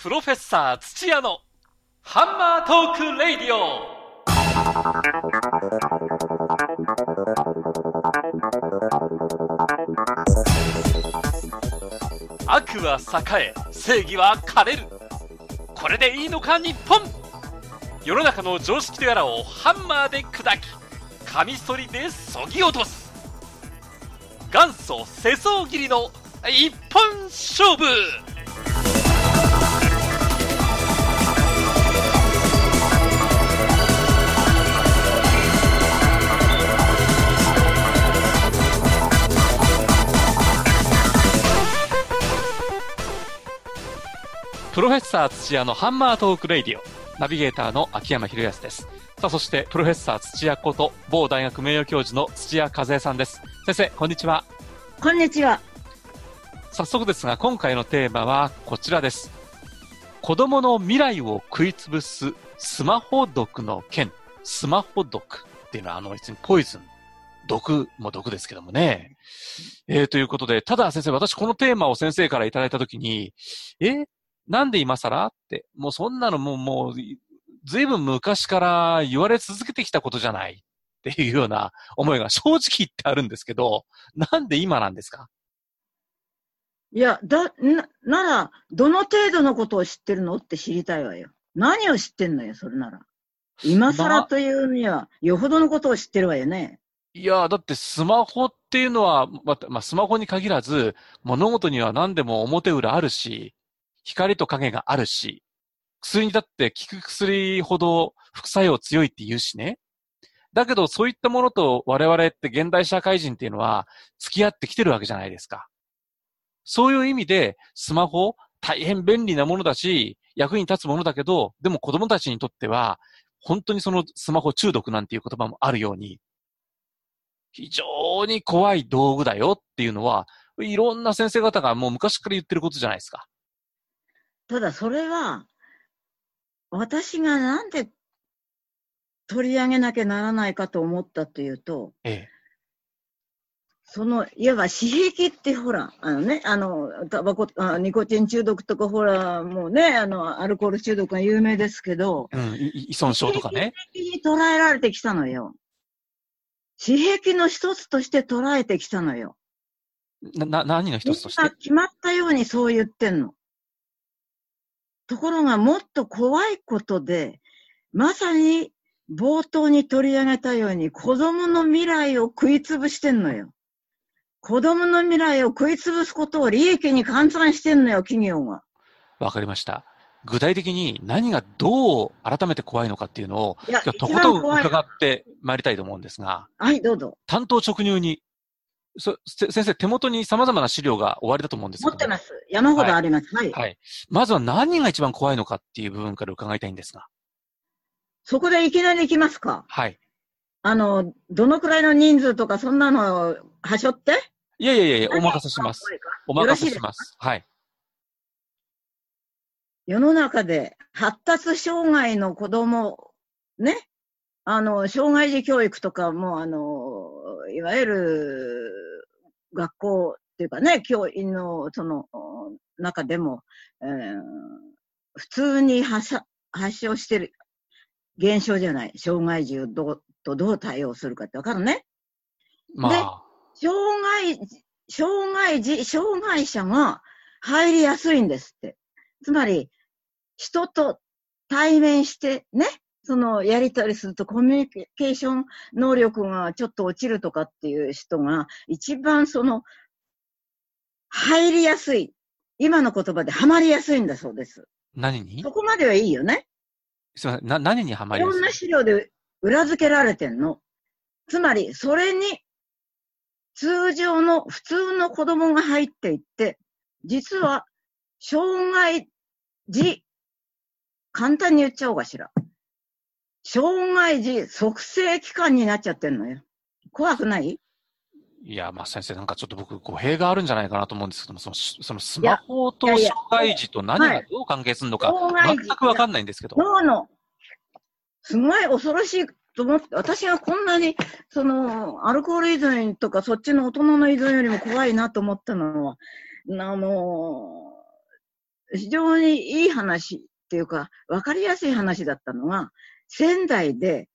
プロフェッサー土屋のハンマートークレイディオ。悪は栄え正義は枯れる。これでいいのか日本。世の中の常識とやらをハンマーで砕きカミソリでそぎ落とす。元祖世相切りの一本勝負。プロフェッサー土屋のハンマートークレイディオ。ナビゲーターの秋山博康です。さあ、そして、プロフェッサー土屋こと、某大学名誉教授の土屋和恵さんです。先生、こんにちは。こんにちは。早速ですが、今回のテーマはこちらです。子供の未来を食いつぶすスマホ毒の件。スマホ毒っていうのは、あの、別にポイズン。毒も毒ですけどもね。えー、ということで、ただ先生、私このテーマを先生からいただいたときに、えなんで今更？って、もうそんなのもう、もう、ずいぶん昔から言われ続けてきたことじゃないっていうような思いが正直言ってあるんですけど、なんで今なんですか？いや、だ、な、なら、どの程度のことを知ってるのって知りたいわよ。何を知ってんのよ、それなら。今更というには、よほどのことを知ってるわよね。いや、だってスマホっていうのは、また、まあ、スマホに限らず、物事には何でも表裏あるし、光と影があるし、薬にだって効く薬ほど副作用強いって言うしね。だけどそういったものと我々って現代社会人っていうのは付き合ってきてるわけじゃないですか。そういう意味でスマホ大変便利なものだし、役に立つものだけど、でも子供たちにとっては本当にそのスマホ中毒なんていう言葉もあるように、非常に怖い道具だよっていうのは、いろんな先生方がもう昔から言ってることじゃないですか。ただそれは、私がなんで取り上げなきゃならないかと思ったというと、ええ。その、いわば刺激ってほら、あのね、あの、タバコ、あニコチン中毒とかほら、もうね、あの、アルコール中毒が有名ですけど、うん、い依存症とかね。刺激に捉えられてきたのよ。刺激の一つとして捉えてきたのよ。な、な、何の一つとして？決まったようにそう言ってんの。ところがもっと怖いことで、まさに冒頭に取り上げたように子供の未来を食いつぶしてんのよ。子供の未来を食いつぶすことを利益に換算してんのよ、企業が。わかりました。具体的に何がどう改めて怖いのかっていうのを、今日と一ことん。伺ってまいりたいと思うんですが、はい、どうぞ。担当直入に、先生、手元に様々な資料が終わりだと思うんですけど。持ってます。山ほどあります。はい。はい。まずは何が一番怖いのかっていう部分から伺いたいんですが。そこでいきなり行きますか。はい。あの、どのくらいの人数とかそんなのはしょって？いやいやいやお任せします。お任せします。はい。世の中で発達障害の子供、ね、あの、障害児教育とかも、あの、いわゆる学校っていうかね、教員のその中でも、えー普通に発射発症してる現象じゃない。障害児をどうとどう対応するかってわかるね。まあ、障害、障害児、障害者が入りやすいんですって。つまり、人と対面してね、そのやりとりするとコミュニケーション能力がちょっと落ちるとかっていう人が一番その入りやすい。今の言葉でハマりやすいんだそうです。何に？そこまではいいよね。すみません。な、何にはまい？ろんなりやすい資料で裏付けられてんの。つまり、それに通常の普通の子供が入っていって、実は、障害児、簡単に言っちゃおうかしら。障害児促成機関になっちゃってんのよ。怖くない？いや、まあ先生、なんかちょっと僕、語弊があるんじゃないかなと思うんですけども、その、そのスマホと障害児と何がどう関係するのか、全くわかんないんですけど。脳の、すごい恐ろしいと思って、私がこんなに、その、アルコール依存とか、そっちの大人の依存よりも怖いなと思ったのは、あの、非常にいい話っていうか、わかりやすい話だったのは、仙台で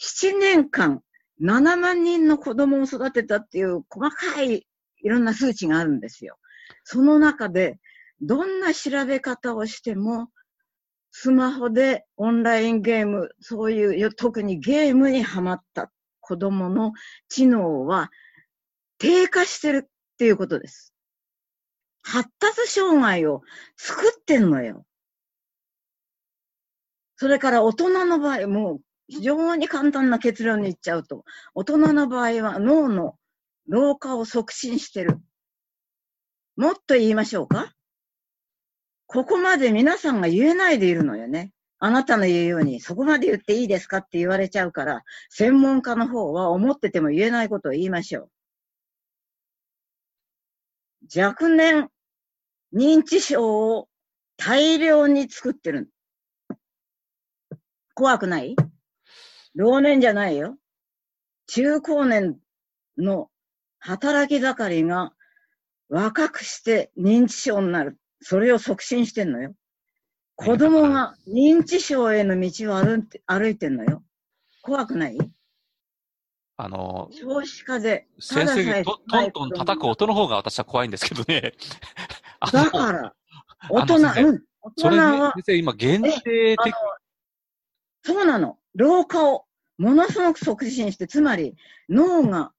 7年間7万人の子供を育てたっていう細かいいろんな数値があるんですよ。その中で、どんな調べ方をしても、スマホでオンラインゲーム、そういう、特にゲームにハマった子供の知能は低下してるっていうことです。発達障害を作ってんのよ。それから大人の場合、もう非常に簡単な結論に言っちゃうと、大人の場合は脳の老化を促進してる。もっと言いましょうかここまで皆さんが言えないでいるのよね。あなたの言うように、そこまで言っていいですかって言われちゃうから、専門家の方は思ってても言えないことを言いましょう。若年認知症を大量に作ってる。怖くない？老年じゃないよ。中高年の働き盛りが若くして認知症になる。それを促進してんのよ。子供が認知症への道を歩歩いてんのよ。怖くない？あの、少子化で。先生がトントン叩く音の方が私は怖いんですけどね。だから、大人、うん。大人は。先生、今限定的。そうなの。老化をものすごく促進して、つまり脳が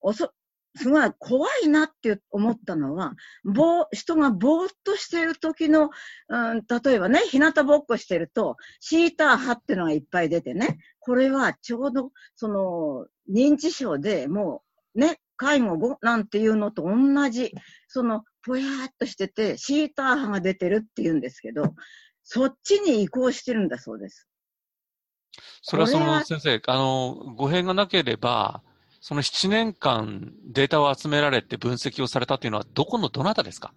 おそすごい怖いなって思ったのは、ぼ人がぼーっとしてる時の、うん、例えばね、日向ぼっこしてると、シーター派っていうのがいっぱい出てね、これはちょうど、その、認知症でもう、ね、介護後なんていうのと同じ、その、ぽやーっとしてて、シーター派が出てるって言うんですけど、そっちに移行してるんだそうです。それはその先生、あの、語弊がなければ、その7年間データを集められて分析をされたというのは、どこのどなたですか？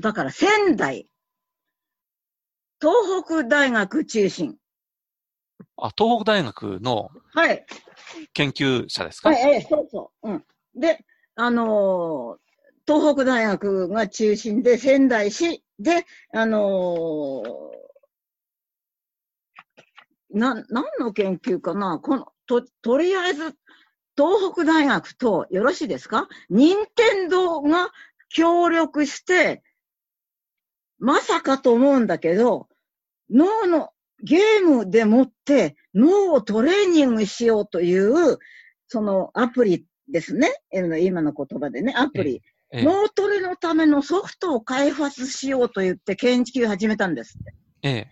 だから仙台、東北大学中心。あ、東北大学のはい。研究者ですか、はい、はい、そうそう。うん。で、あのー、東北大学が中心で、仙台市で、あのー、な、何の研究かな？この、と、とりあえず、東北大学とよろしいですか？任天堂が協力して、まさかと思うんだけど、脳のゲームでもって脳をトレーニングしようという、そのアプリですね。今の言葉でね、アプリ。脳トレのためのソフトを開発しようと言って研究を始めたんですって。ええ。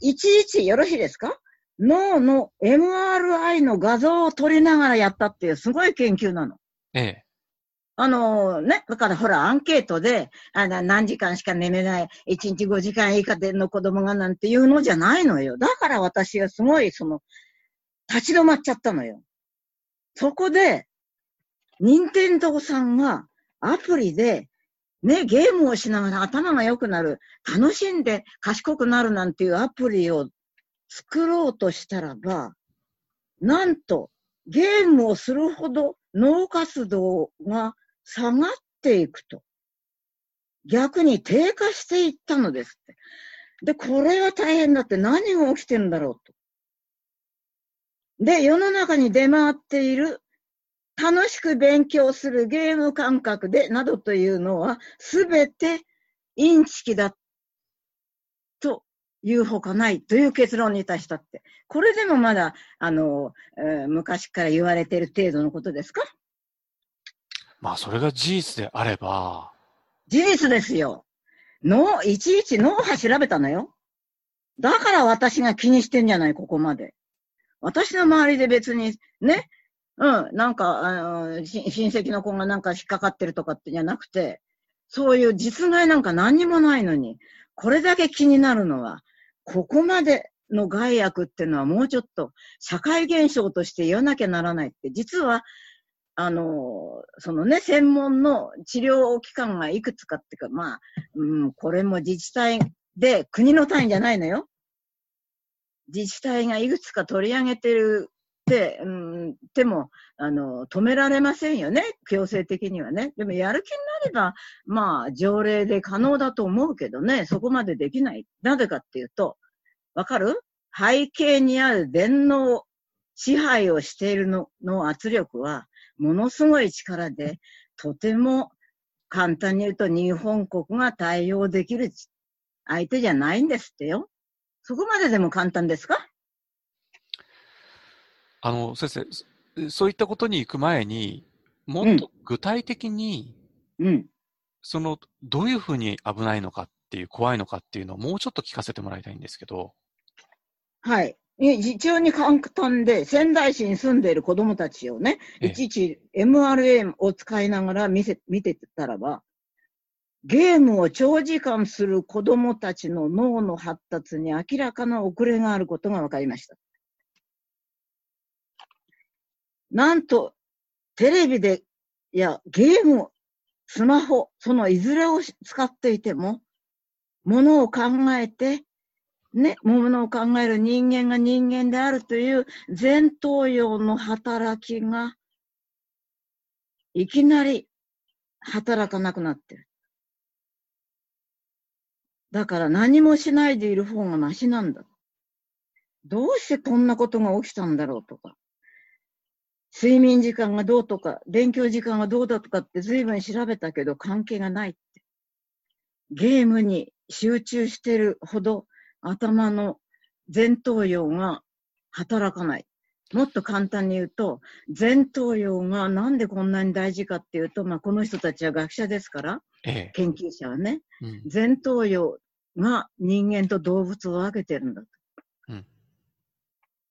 いちいちよろしいですか？脳の MRI の画像を撮りながらやったっていうすごい研究なの。ええ。あのね、だからほら、アンケートで、あ何時間しか眠れない、1日5時間以下での子供がなんていうのじゃないのよ。だから私はすごい、その、立ち止まっちゃったのよ。そこで、任天堂さんがアプリで、ね、ゲームをしながら頭が良くなる、楽しんで賢くなるなんていうアプリを作ろうとしたらば、なんと、ゲームをするほど脳活動が下がっていくと。逆に低下していったのですって。で、これは大変だって何が起きてるんだろうと。で、世の中に出回っている楽しく勉強するゲーム感覚でなどというのはすべてインチキだと言うほかないという結論に達したって。これでもまだ、あの、えー、昔から言われている程度のことですか？まあ、それが事実であれば。事実ですよ。脳、いちいち脳波調べたのよ。だから私が気にしてんじゃない、ここまで。私の周りで別に、ね、うん、なんか、あの、親戚の子がなんか引っかかってるとかってじゃなくて、そういう実害なんか何にもないのに、これだけ気になるのは、ここまでの害悪っていうのはもうちょっと社会現象として言わなきゃならないって、実は、あの、そのね、専門の治療機関がいくつかっていうか、まあ、うん、これも自治体で国の単位じゃないのよ。自治体がいくつか取り上げてる、うん、でも、あの、止められませんよね。強制的にはね。でも、やる気になれば、まあ、条例で可能だと思うけどね、そこまでできない。なぜかっていうと、わかる？背景にある電脳支配をしているのの圧力は、ものすごい力で、とても簡単に言うと日本国が対応できる相手じゃないんですってよ。そこまででも簡単ですか？あの、先生、そそういったことに行く前に、もっと具体的に、うん。その、どういうふうに危ないのかっていう、怖いのかっていうのをもうちょっと聞かせてもらいたいんですけど。はい。い非常に簡単で、仙台市に住んでいる子供たちをね、ええいちいち MRA を使いながら見せ、見てたらば、ゲームを長時間する子供たちの脳の発達に明らかな遅れがあることが分かりました。なんと、テレビで、いや、ゲーム、スマホ、そのいずれを使っていても、ものを考えて、ね、ものを考える人間が人間であるという前頭葉の働きが、いきなり働かなくなってる。だから何もしないでいる方がマシなんだ。どうしてこんなことが起きたんだろうとか。睡眠時間がどうとか、勉強時間がどうだとかって随分調べたけど関係がないって。ゲームに集中してるほど頭の前頭葉が働かない。もっと簡単に言うと、前頭葉がなんでこんなに大事かっていうと、まあ、この人たちは学者ですから、ええ。研究者はね、うん。前頭葉が人間と動物を分けてるんだと。うん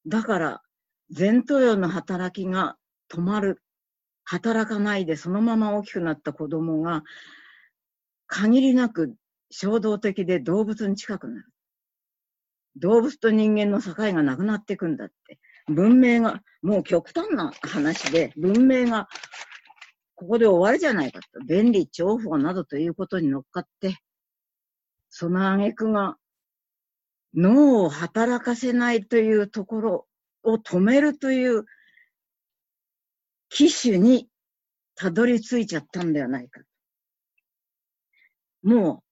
だから、前頭葉の働きが止まる。働かないでそのまま大きくなった子供が、限りなく衝動的で動物に近くなる。動物と人間の境がなくなっていくんだって。文明が、もう極端な話で、文明がここで終わりじゃないかと。便利、重宝などということに乗っかって、その挙句が脳を働かせないというところを止めるという機種にたどり着いちゃったんではないか。もう、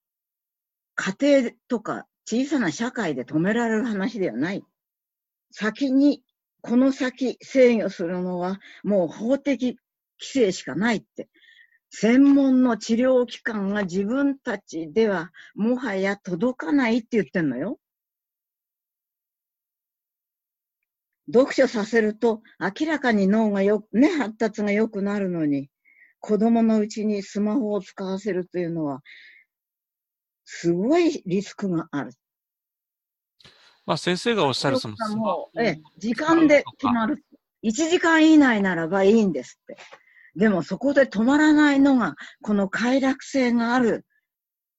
家庭とか小さな社会で止められる話ではない。先に、この先制御するのはもう法的規制しかないって。専門の治療機関が自分たちではもはや届かないって言ってんのよ。読書させると明らかに脳がよ、ね、発達が良くなるのに、子供のうちにスマホを使わせるというのは、すごいリスクがある。まあ先生がおっしゃるそのスマもホう、ええ、時間で決まる。1時間以内ならばいいんですって。でもそこで止まらないのが、この快楽性がある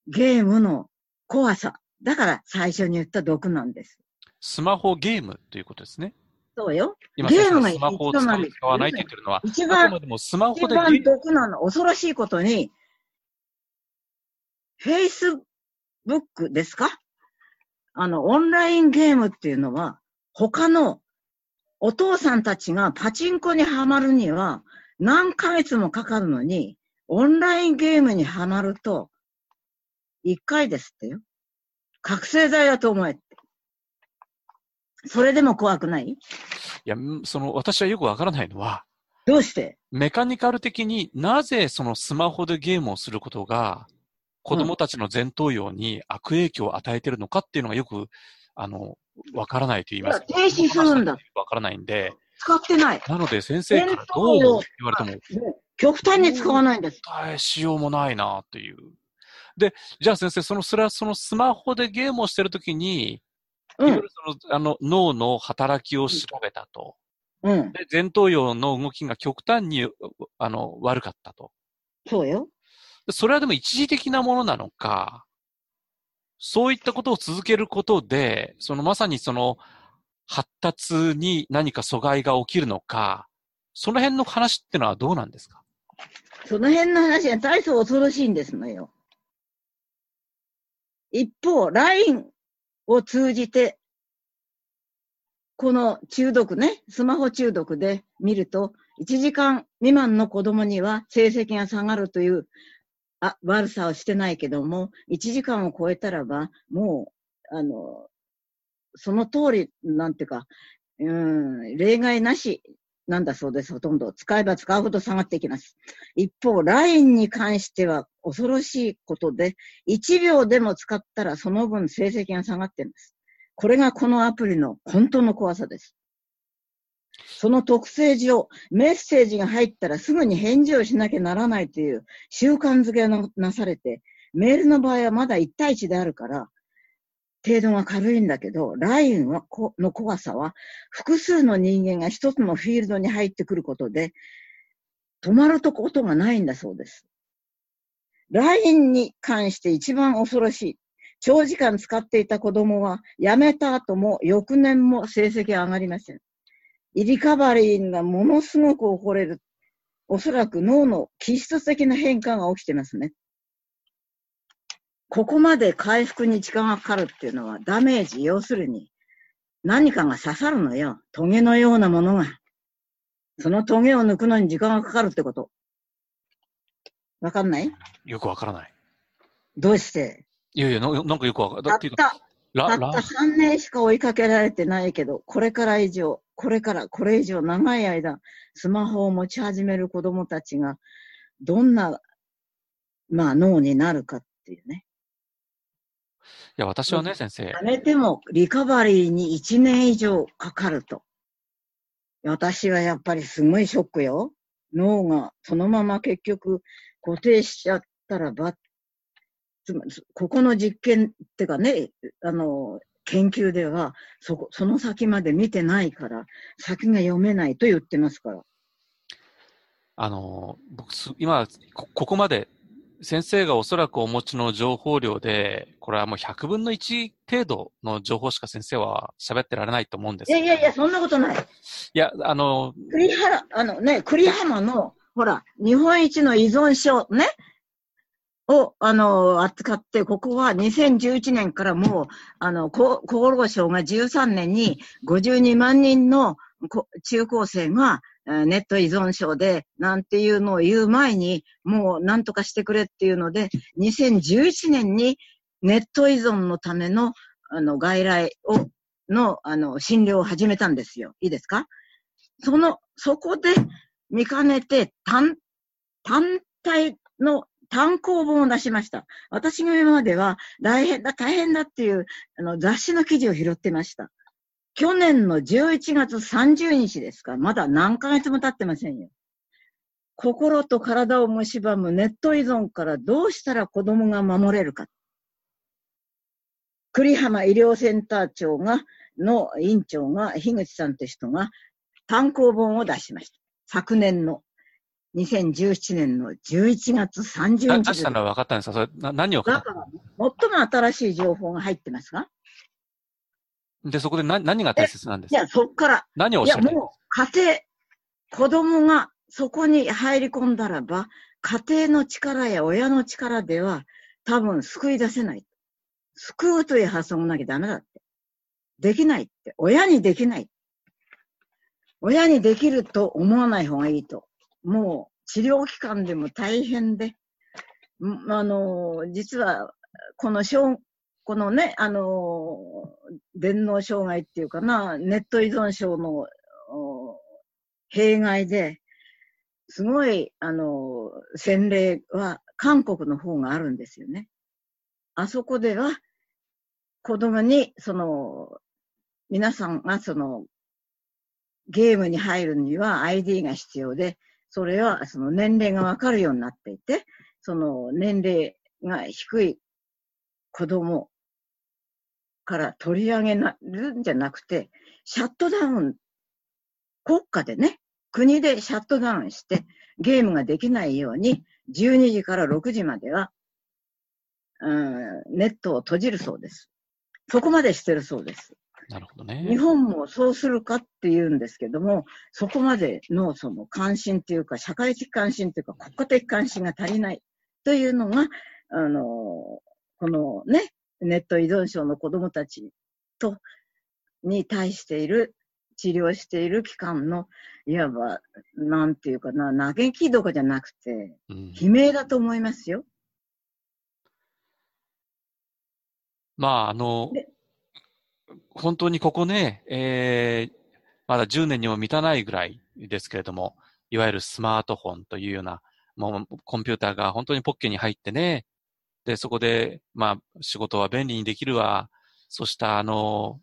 ゲームの怖さ。だから最初に言った毒なんです。スマホゲームということですね。そうよ。今ゲームが先生スマホを使わないって言ってるのは、一番までもスマホ一番でゲーム毒なの、恐ろしいことに、Facebook ですか？あの、オンラインゲームっていうのは、他のお父さんたちがパチンコにはまるには何ヶ月もかかるのに、オンラインゲームにはまると、1回ですってよ。覚醒剤だと思えって。それでも怖くない？いや、んその、私はよくわからないのは、どうして？メカニカル的になぜそのスマホでゲームをすることが、子供たちの前頭葉に悪影響を与えているのかっていうのがよく、あの、わからないと言います停止するんだわからないんで、使ってない。なので先生からどう言われても、極端に使わないんです。答えしようもないなっていう。で、じゃあ先生、その、それはそのスマホでゲームをしてるときに、いうんろいろ。その、あの、脳の働きを調べたと。うん。で、前頭葉の動きが極端に、あの、悪かったと。そうよ。でそれはでも一時的なものなのか、そういったことを続けることで、そのまさにその発達に何か阻害が起きるのか、その辺の話ってのはどうなんですか？その辺の話が大層恐ろしいんですのよ。一方、LINE を通じて、この中毒ね、スマホ中毒で見ると、1時間未満の子供には成績が下がるというあ悪さをしてないけども、1時間を超えたらば、もう、あの、その通り、なんていうか、うん、例外なしなんだそうです、ほとんど。使えば使うほど下がっていきます。一方、LINE に関しては恐ろしいことで、1秒でも使ったらその分成績が下がっています。これがこのアプリの本当の怖さです。その特性上、メッセージが入ったらすぐに返事をしなきゃならないという習慣づけがなされて、メールの場合はまだ1対1であるから、程度が軽いんだけど、LINE はの怖さは、複数の人間が一つのフィールドに入ってくることで、止まるとことがないんだそうです。LINE に関して一番恐ろしい。長時間使っていた子供は、辞めた後も翌年も成績上がりません。イリカバリーがものすごく起これる。おそらく脳の気質的な変化が起きてますね。ここまで回復に時間がかかるっていうのはダメージ、要するに何かが刺さるのよ。トゲのようなものが。そのトゲを抜くのに時間がかかるってこと。わかんない？よくわからない。どうして？いやいや、なんかよくわかる。たった、たった3年しか追いかけられてないけど、これから以上、これから、これ以上長い間、スマホを持ち始める子供たちが、どんな、まあ脳になるかっていうね。いや、私はね、先生。やめても、リカバリーに1年以上かかると。私はやっぱりすごいショックよ。脳がそのまま結局固定しちゃったらば、つまり、ここの実験ってかね、あの、研究では、そこ、その先まで見てないから、先が読めないと言ってますから。あの、僕、今こ、ここまで先生がおそらくお持ちの情報量で、これはもう100分の1程度の情報しか先生は喋ってられないと思うんですいやいやいや、そんなことない。いや、あの、栗原、あのね、栗浜の、ほら、日本一の依存症、ね、を、あの、扱って、ここは2011年からもう、あの、厚労省が13年に52万人の中高生がネット依存症で、なんていうのを言う前に、もう何とかしてくれっていうので、2011年にネット依存のための、あの、外来を、の、あの、診療を始めたんですよ。いいですか？その、そこで見かねて、単、単体の単行本を出しました。私が今までは大変だ、大変だっていうあの雑誌の記事を拾ってました。去年の11月30日ですかまだ何ヶ月も経ってませんよ。心と体を蝕むネット依存からどうしたら子供が守れるか。栗浜医療センター長が、の院長が、樋口さんって人が単行本を出しました。昨年の2017年の11月30日。出したのは分かったんですか？それな何をだから、最も新しい情報が入ってますがで、そこで何何が大切なんですか？いや、そっから。何をおっしゃる？いや、もう、家庭、子供がそこに入り込んだらば、家庭の力や親の力では、多分救い出せない。救うという発想がなきゃダメだって。できないって。親にできない。親にできると思わない方がいいと。もう、治療機関でも大変で、あの、実は、この小このね、あの、電脳障害っていうかな、ネット依存症の弊害で、すごい、あの、洗礼は韓国の方があるんですよね。あそこでは、子供に、その、皆さんがその、ゲームに入るには ID が必要で、それはその年齢がわかるようになっていて、その年齢が低い子供から取り上げるんじゃなくて、シャットダウン、国家でね、国でシャットダウンして、ゲームができないように、12時から6時までは、うん、ネットを閉じるそうです。そこまでしてるそうです。なるほどね。日本もそうするかって言うんですけども、そこまでのその関心っていうか、社会的関心っていうか、国家的関心が足りないというのが、あの、このね、ネット依存症の子供たちと、に対している治療している期間の、いわば、なんていうかな、嘆きとかじゃなくて、うん悲鳴だと思いますよ。まあ、あので、本当にここね、えー、まだ10年にも満たないぐらいですけれども、いわゆるスマートフォンというような、もうコンピューターが本当にポッケに入ってね、で、そこで、まあ、仕事は便利にできるわ、そうした、あの、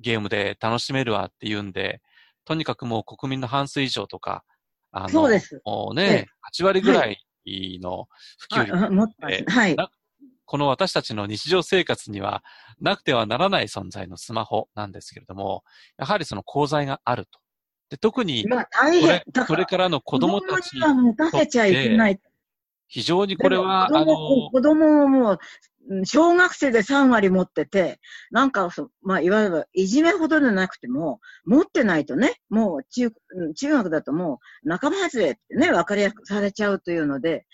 ゲームで楽しめるわっていうんで、とにかくもう国民の半数以上とか、あの、そうです。もうええね、8割ぐらいの普及率あ持ってますえはい。なこの私たちの日常生活にはなくてはならない存在のスマホなんですけれども、やはりその功罪があると。で特にこれこれからの子供たちには持たせちゃいけない。非常にこれは、あの、子供ももう、うん小学生で3割持ってて、なんかそ、まあ、いわゆるいじめほどでなくても、持ってないとね、もう中、うん中学だともう仲間外れってね、分かりやすくされちゃうというので、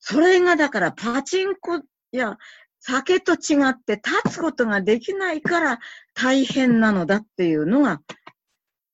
それがだからパチンコや酒と違って立つことができないから大変なのだっていうのが、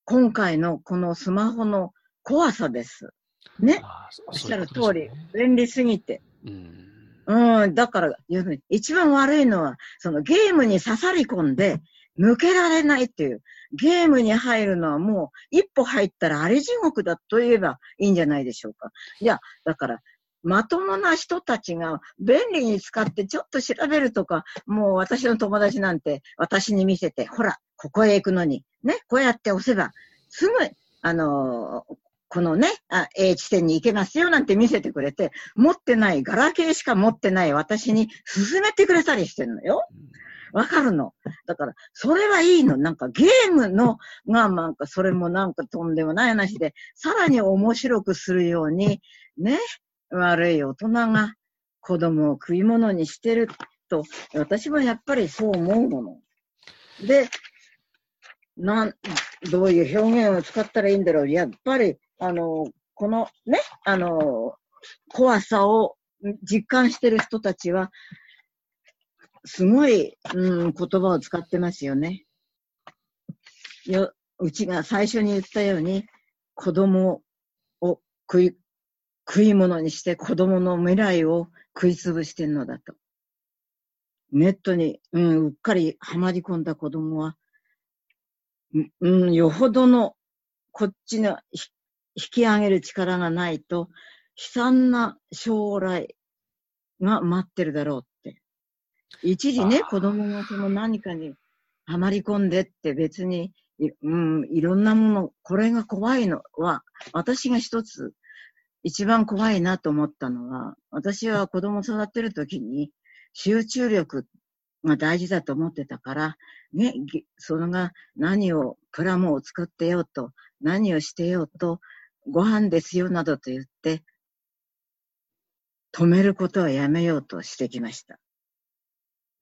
今回のこのスマホの怖さです。ね。おっしゃる通りね便利すぎて。うんうん、だから、に一番悪いのは、そのゲームに刺さり込んで、抜けられないっていう。ゲームに入るのはもう、一歩入ったらあり地獄だと言えばいいんじゃないでしょうか。いや、だから、まともな人たちが便利に使ってちょっと調べるとか、もう私の友達なんて私に見せて、ほら、ここへ行くのに、ね、こうやって押せば、すぐ、あのーこのね、あ A 地点に行けますよなんて見せてくれて、持ってない、ガラケーしか持ってない私に勧めてくれたりしてるのよ。わかるの。だから、それはいいの。なんかゲームのが、なんかそれもなんかとんでもない話で、さらに面白くするように、ね、悪い大人が子供を食い物にしてると、私はやっぱりそう思うもの。で、なん、どういう表現を使ったらいいんだろう。やっぱり、あの、このね、あの、怖さを実感してる人たちは、すごい、うん、言葉を使ってますよね。よ、うちが最初に言ったように、子供を食い、食い物にして子供の未来を食いつぶしてんのだと。ネットに、うん、うっかりはまり込んだ子供は、うん、よほどのこっちの引き上げる力がないと、悲惨な将来が待ってるだろうって。一時ね子供がその何かにはまり込んでって別に、いうん、いろんなもの、これが怖いのは、私が一つ、一番怖いなと思ったのは、私は子供育てるときに集中力が大事だと思ってたから、ね、ぎそれが何を、プラモを作ってようと、何をしてようと、ご飯ですよなどと言って、止めることはやめようとしてきました。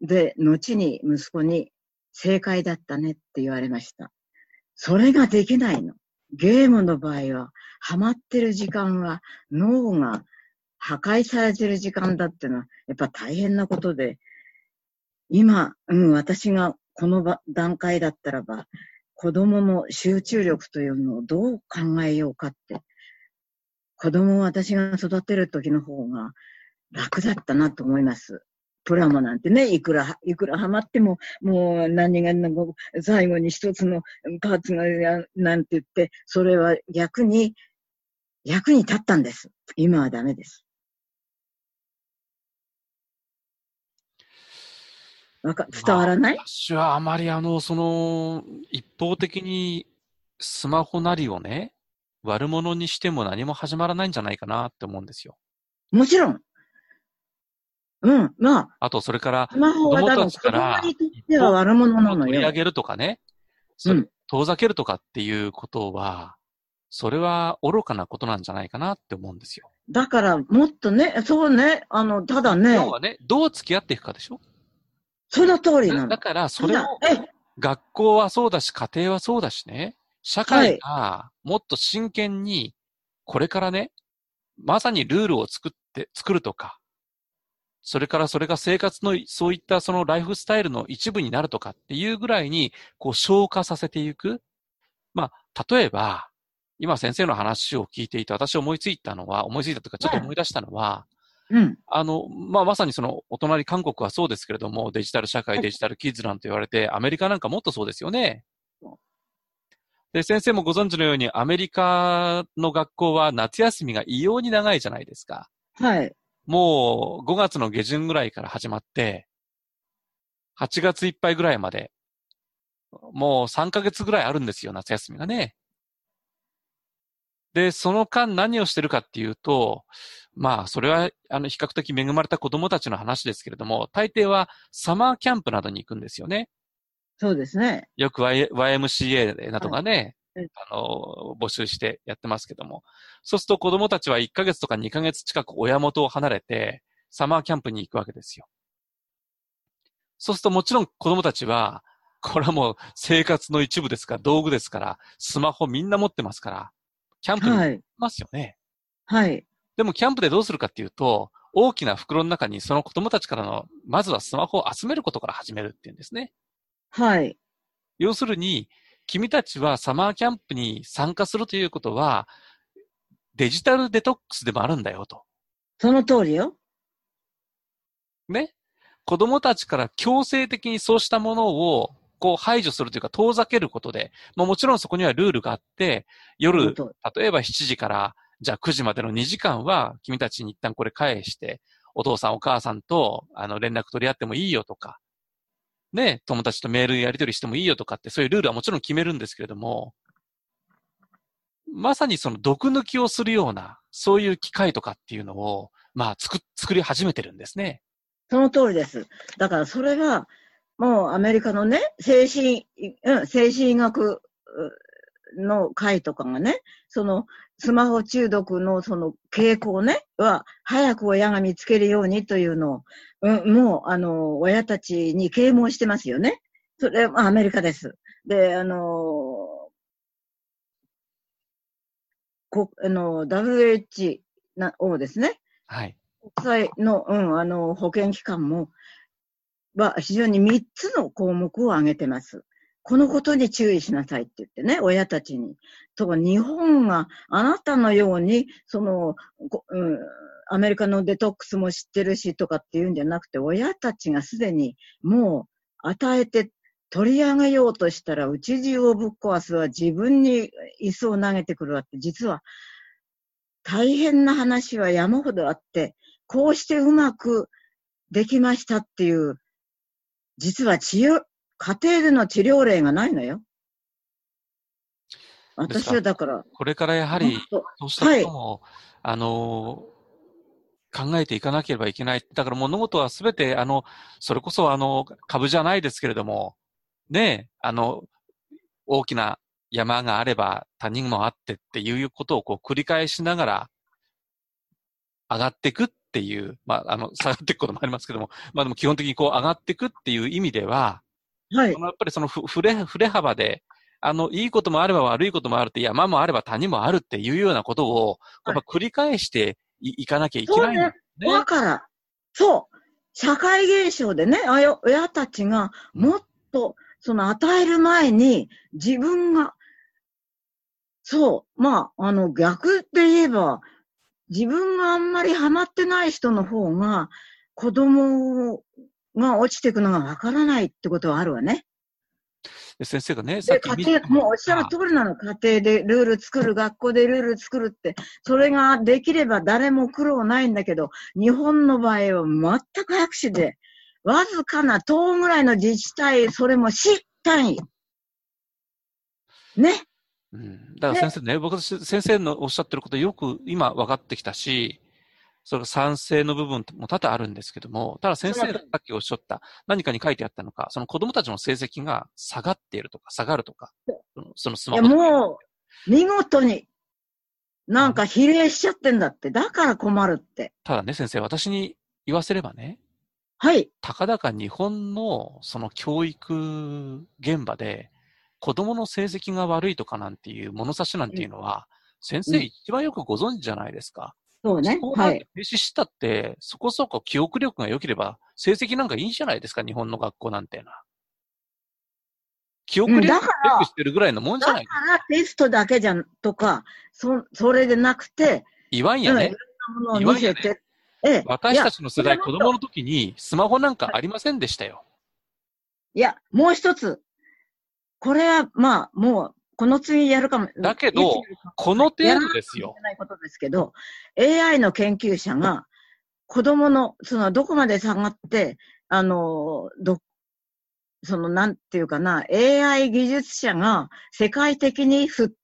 で、後に息子に正解だったねって言われました。それができないの。ゲームの場合は、ハマってる時間は脳が破壊されてる時間だってのは、やっぱ大変なことで、今、うん、私がこの段階だったらば、子供の集中力というのをどう考えようかって、子供を私が育てる時の方が楽だったなと思います。プラモなんてね、いくら、いくらハマっても、もう何がなんか最後に一つのパーツがやなんて言って、それは逆に、役に立ったんです。今はダメです。わか、伝わらない、私はあまりあの、その、一方的にスマホなりをね、悪者にしても何も始まらないんじゃないかなって思うんですよ。もちろん。うん。まあ、あと、それから、スマホはたちから供にとっては悪者なのよ。取り上げるとかね、それ、遠ざけるとかっていうことは、それは愚かなことなんじゃないかなって思うんですよ。だから、もっとね、そうね、あの、ただね、要はね、どう付き合っていくかでしょ？その通りなの。だだから、それを学校はそうだし、家庭はそうだしね、社会がもっと真剣に、これからね、まさにルールを作って、作るとか、それからそれが生活の、そういったそのライフスタイルの一部になるとかっていうぐらいに、こう消化させていく。まあ、例えば、今先生の話を聞いていて私思いついたのは、思いついたというかちょっと思い出したのは、うん。あの、まあ、まさにその、お隣韓国はそうですけれども、デジタル社会、はいデジタルキッズなんて言われて、アメリカなんかもっとそうですよねそ。で、先生もご存知のように、アメリカの学校は夏休みが異様に長いじゃないですか。はい。もう5月の下旬ぐらいから始まって、8月いっぱいぐらいまで、もう3ヶ月ぐらいあるんですよ、夏休みがね。で、その間何をしてるかっていうと、まあ、それは、あの、比較的恵まれた子供たちの話ですけれども、大抵はサマーキャンプなどに行くんですよね。そうですね。よく Y- YMCA などがね、はいあの、募集してやってますけども。そうすると子供たちは1ヶ月とか2ヶ月近く親元を離れて、サマーキャンプに行くわけですよ。そうするともちろん子供たちは、これはもう生活の一部ですから、道具ですから、スマホみんな持ってますから、キャンプに行きはい。ますよね。はい。でもキャンプでどうするかっていうと、大きな袋の中にその子供たちからの、まずはスマホを集めることから始めるっていうんですね。はい。要するに、君たちはサマーキャンプに参加するということは、デジタルデトックスでもあるんだよと。その通りよ。ね。子供たちから強制的にそうしたものをこう排除するというか遠ざけることで、まあもちろんそこにはルールがあって、夜、例えば7時から、じゃあ9時までの2時間は君たちに一旦これ返して、お父さんお母さんとあの連絡取り合ってもいいよとか、ね、友達とメールやり取りしてもいいよとかって、そういうルールはもちろん決めるんですけれども、まさにその毒抜きをするような、そういう機械とかっていうのを、まあ作、作り始めてるんですね。その通りです。だからそれが、もうアメリカのね、精神、うん、精神医学うの会とかがね、そのスマホ中毒のその傾向ね、は、早く親が見つけるようにというのを、うん、もう、あの、親たちに啓蒙してますよね。それ、まあアメリカです。で、あの、こあの、WHO をですね、はい。国際の、うん、あの、保健機関も、は非常に3つの項目を挙げてます。このことに注意しなさいって言ってね、親たちに。と、日本があなたのように、その、うん、アメリカのデトックスも知ってるしとかっていうんじゃなくて、親たちがすでにもう与えて取り上げようとしたら、内地をぶっ壊すは自分に椅子を投げてくるわって、実は大変な話は山ほどあって、こうしてうまくできましたっていう、実は治療、家庭での治療例がないのよ。私はだから、これからやはり、本そうしたことも、あの、考えていかなければいけない。だから物事はすべて、あの、それこそあの、株じゃないですけれども、ねえ、あの、大きな山があれば谷もあってっていうことをこう繰り返しながら上がっていくっていう、まあ、あの、下がっていくこともありますけども、まあでも基本的にこう上がっていくっていう意味では、当はい。やっぱりそのふ振れ、振れ幅で、あの、いいこともあれば悪いこともあるって、山もあれば谷もあるっていうようなことを、やっぱ繰り返していいかなきゃいけないんだよね。だから、そう、社会現象でね、あよ親たちがもっと、その与える前に自分が、そう、まあ、あの逆で言えば、自分があんまりハマってない人の方が、子供が落ちていくのがわからないってことはあるわね。で先生がね、さっ家庭、もうおっしゃる通りなの。家庭でルール作る、学校でルール作るって、それができれば誰も苦労ないんだけど、日本の場合は全く拍手で、わずかな島ぐらいの自治体、それも市単位。ね。うん、だから先生ね、僕、先生のおっしゃってることよく今分かってきたし、その賛成の部分も多々あるんですけども、ただ先生がさっきおっしゃった何かに書いてあったのか、その子供たちの成績が下がっているとか下がるとか、そのそのスいや、マホもう、見事に、なんか比例しちゃってんだって。だから困るって。ただね、先生、私に言わせればね、はい。たかだか日本のその教育現場で、子供の成績が悪いとかなんていう物差しなんていうのは、先生うん一番よくご存知じゃないですか。そうね。はい。て停止したって、そこそこ記憶力が良ければ、成績なんかいいじゃないですか、日本の学校なんてな。記憶力チェックしてるぐらいのもんじゃないだからテストだけじゃんとか、そ、それでなくて、言わんやね。うんいろんなものを見せて、ええ。私たちの世代、子供の時にスマホなんかありませんでしたよ。いや、もう一つ。これは、まあ、もう、この次やるかも。だけどこの程度ですよ。ないことですけど、AI の研究者が、子供の、その、どこまで下がって、あの、ど、その、なんていうかな、AI 技術者が世界的にふ、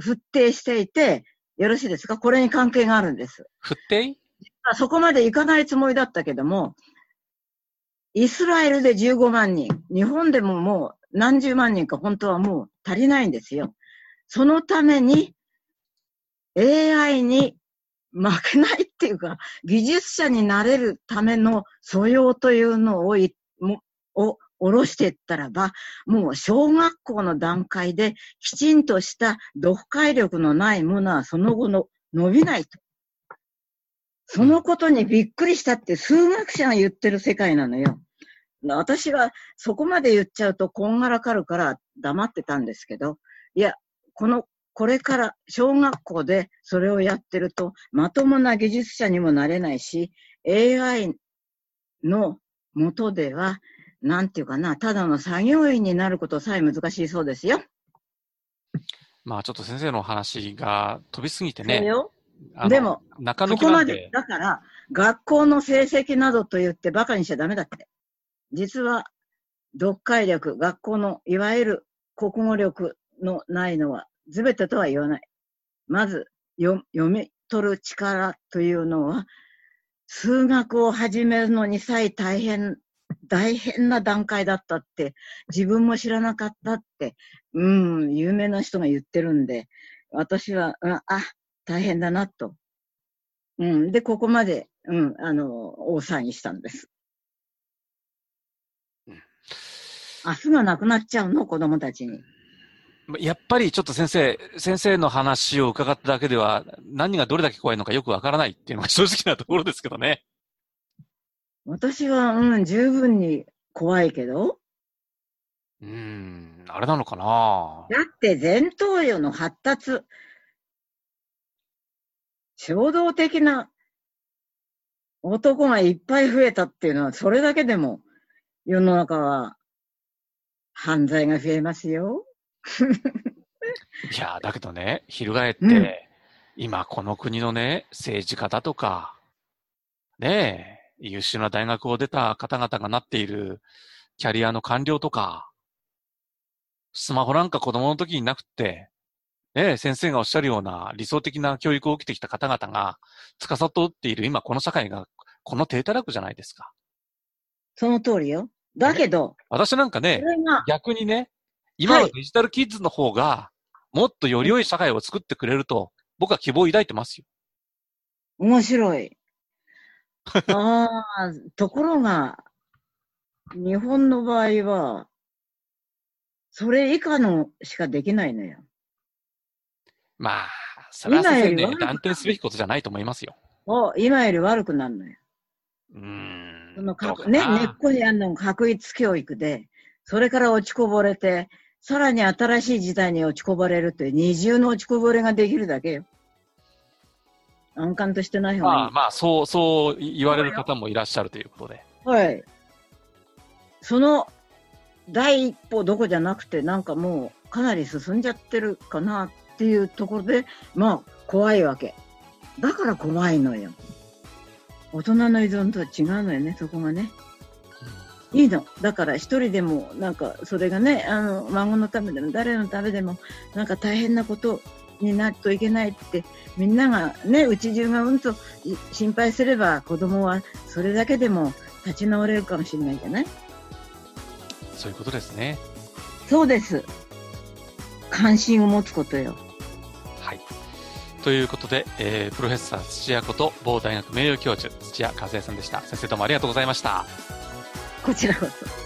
沸騰していて、よろしいですか？これに関係があるんです。振っていいまあそこまでいかないつもりだったけども、イスラエルで15万人、日本でももう何十万人か本当はもう足りないんですよ。そのために AI に負けないっていうか、技術者になれるための素養というのをい、もを下ろしていったらば、もう小学校の段階できちんとした読解力のないものはその後の伸びないと。そのことにびっくりしたって数学者が言ってる世界なのよ。私はそこまで言っちゃうとこんがらかるから黙ってたんですけど、いや、この、これから小学校でそれをやってるとまともな技術者にもなれないし、AI の元では、なんていうかな、ただの作業員になることさえ難しいそうですよ。まあちょっと先生の話が飛びすぎてね。でも、中抜きそこまで、。だから、学校の成績などと言って馬鹿にしちゃダメだって。実は、読解力、学校のいわゆる国語力のないのは、全てとは言わない。まず、読読み取る力というのは、数学を始めるのにさえ大変、大変な段階だったって、自分も知らなかったって、うん、有名な人が言ってるんで、私は、うんあ、大変だなと。うん。で、ここまで、うん、あの、大騒ぎしたんです。うん明日がなくなっちゃうの、子供たちに。やっぱりちょっと先生、先生の話を伺っただけでは、何がどれだけ怖いのかよくわからないっていうのが 正直なところですけどね。私は、うん、十分に怖いけど、うーん、あれなのかな？だって前頭葉の発達、衝動的な男がいっぱい増えたっていうのは、それだけでも世の中は犯罪が増えますよ。いや、だけどね、翻って、うん今この国のね、政治家だとか、ねえ、優秀な大学を出た方々がなっているキャリアの官僚とか、スマホなんか子供の時になくって、ねえ、先生がおっしゃるような理想的な教育を受けてきた方々が、司っている今この社会が、この低たらくじゃないですか。その通りよ。だけど、私なんかね逆にね、今のデジタルキッズの方が、もっとより良い社会を作ってくれると、僕は希望を抱いてますよ。面白い。ああ、ところが、日本の場合は、それ以下のしかできないのよ。まあ、それは先生ね断定すべきことじゃないと思いますよ。お今より悪くなるのよ。うーん。そのかね、根っこにあるのが確一教育で、それから落ちこぼれて、さらに新しい時代に落ちこぼれるという二重の落ちこぼれができるだけよ。安閑としてない方がいい。まあまあ、そう、そう言われる方もいらっしゃるということで。はい。その第一歩どこじゃなくて、なんかもうかなり進んじゃってるかなっていうところで、まあ怖いわけ。だから怖いのよ。大人の依存とは違うのよね、そこがね。いいの。だから一人でも、なんかそれがね、あの、孫のためでも誰のためでも、なんか大変なことになるといけないって、みんながね、うち中がうんとい心配すれば子供はそれだけでも立ち直れるかもしれないじゃない？そういうことですね。そうです。関心を持つことよ。はい。ということで、えー、プロフェッサー土屋こと某大学名誉教授土屋和也さんでした。先生どうもありがとうございました。こちらこそ。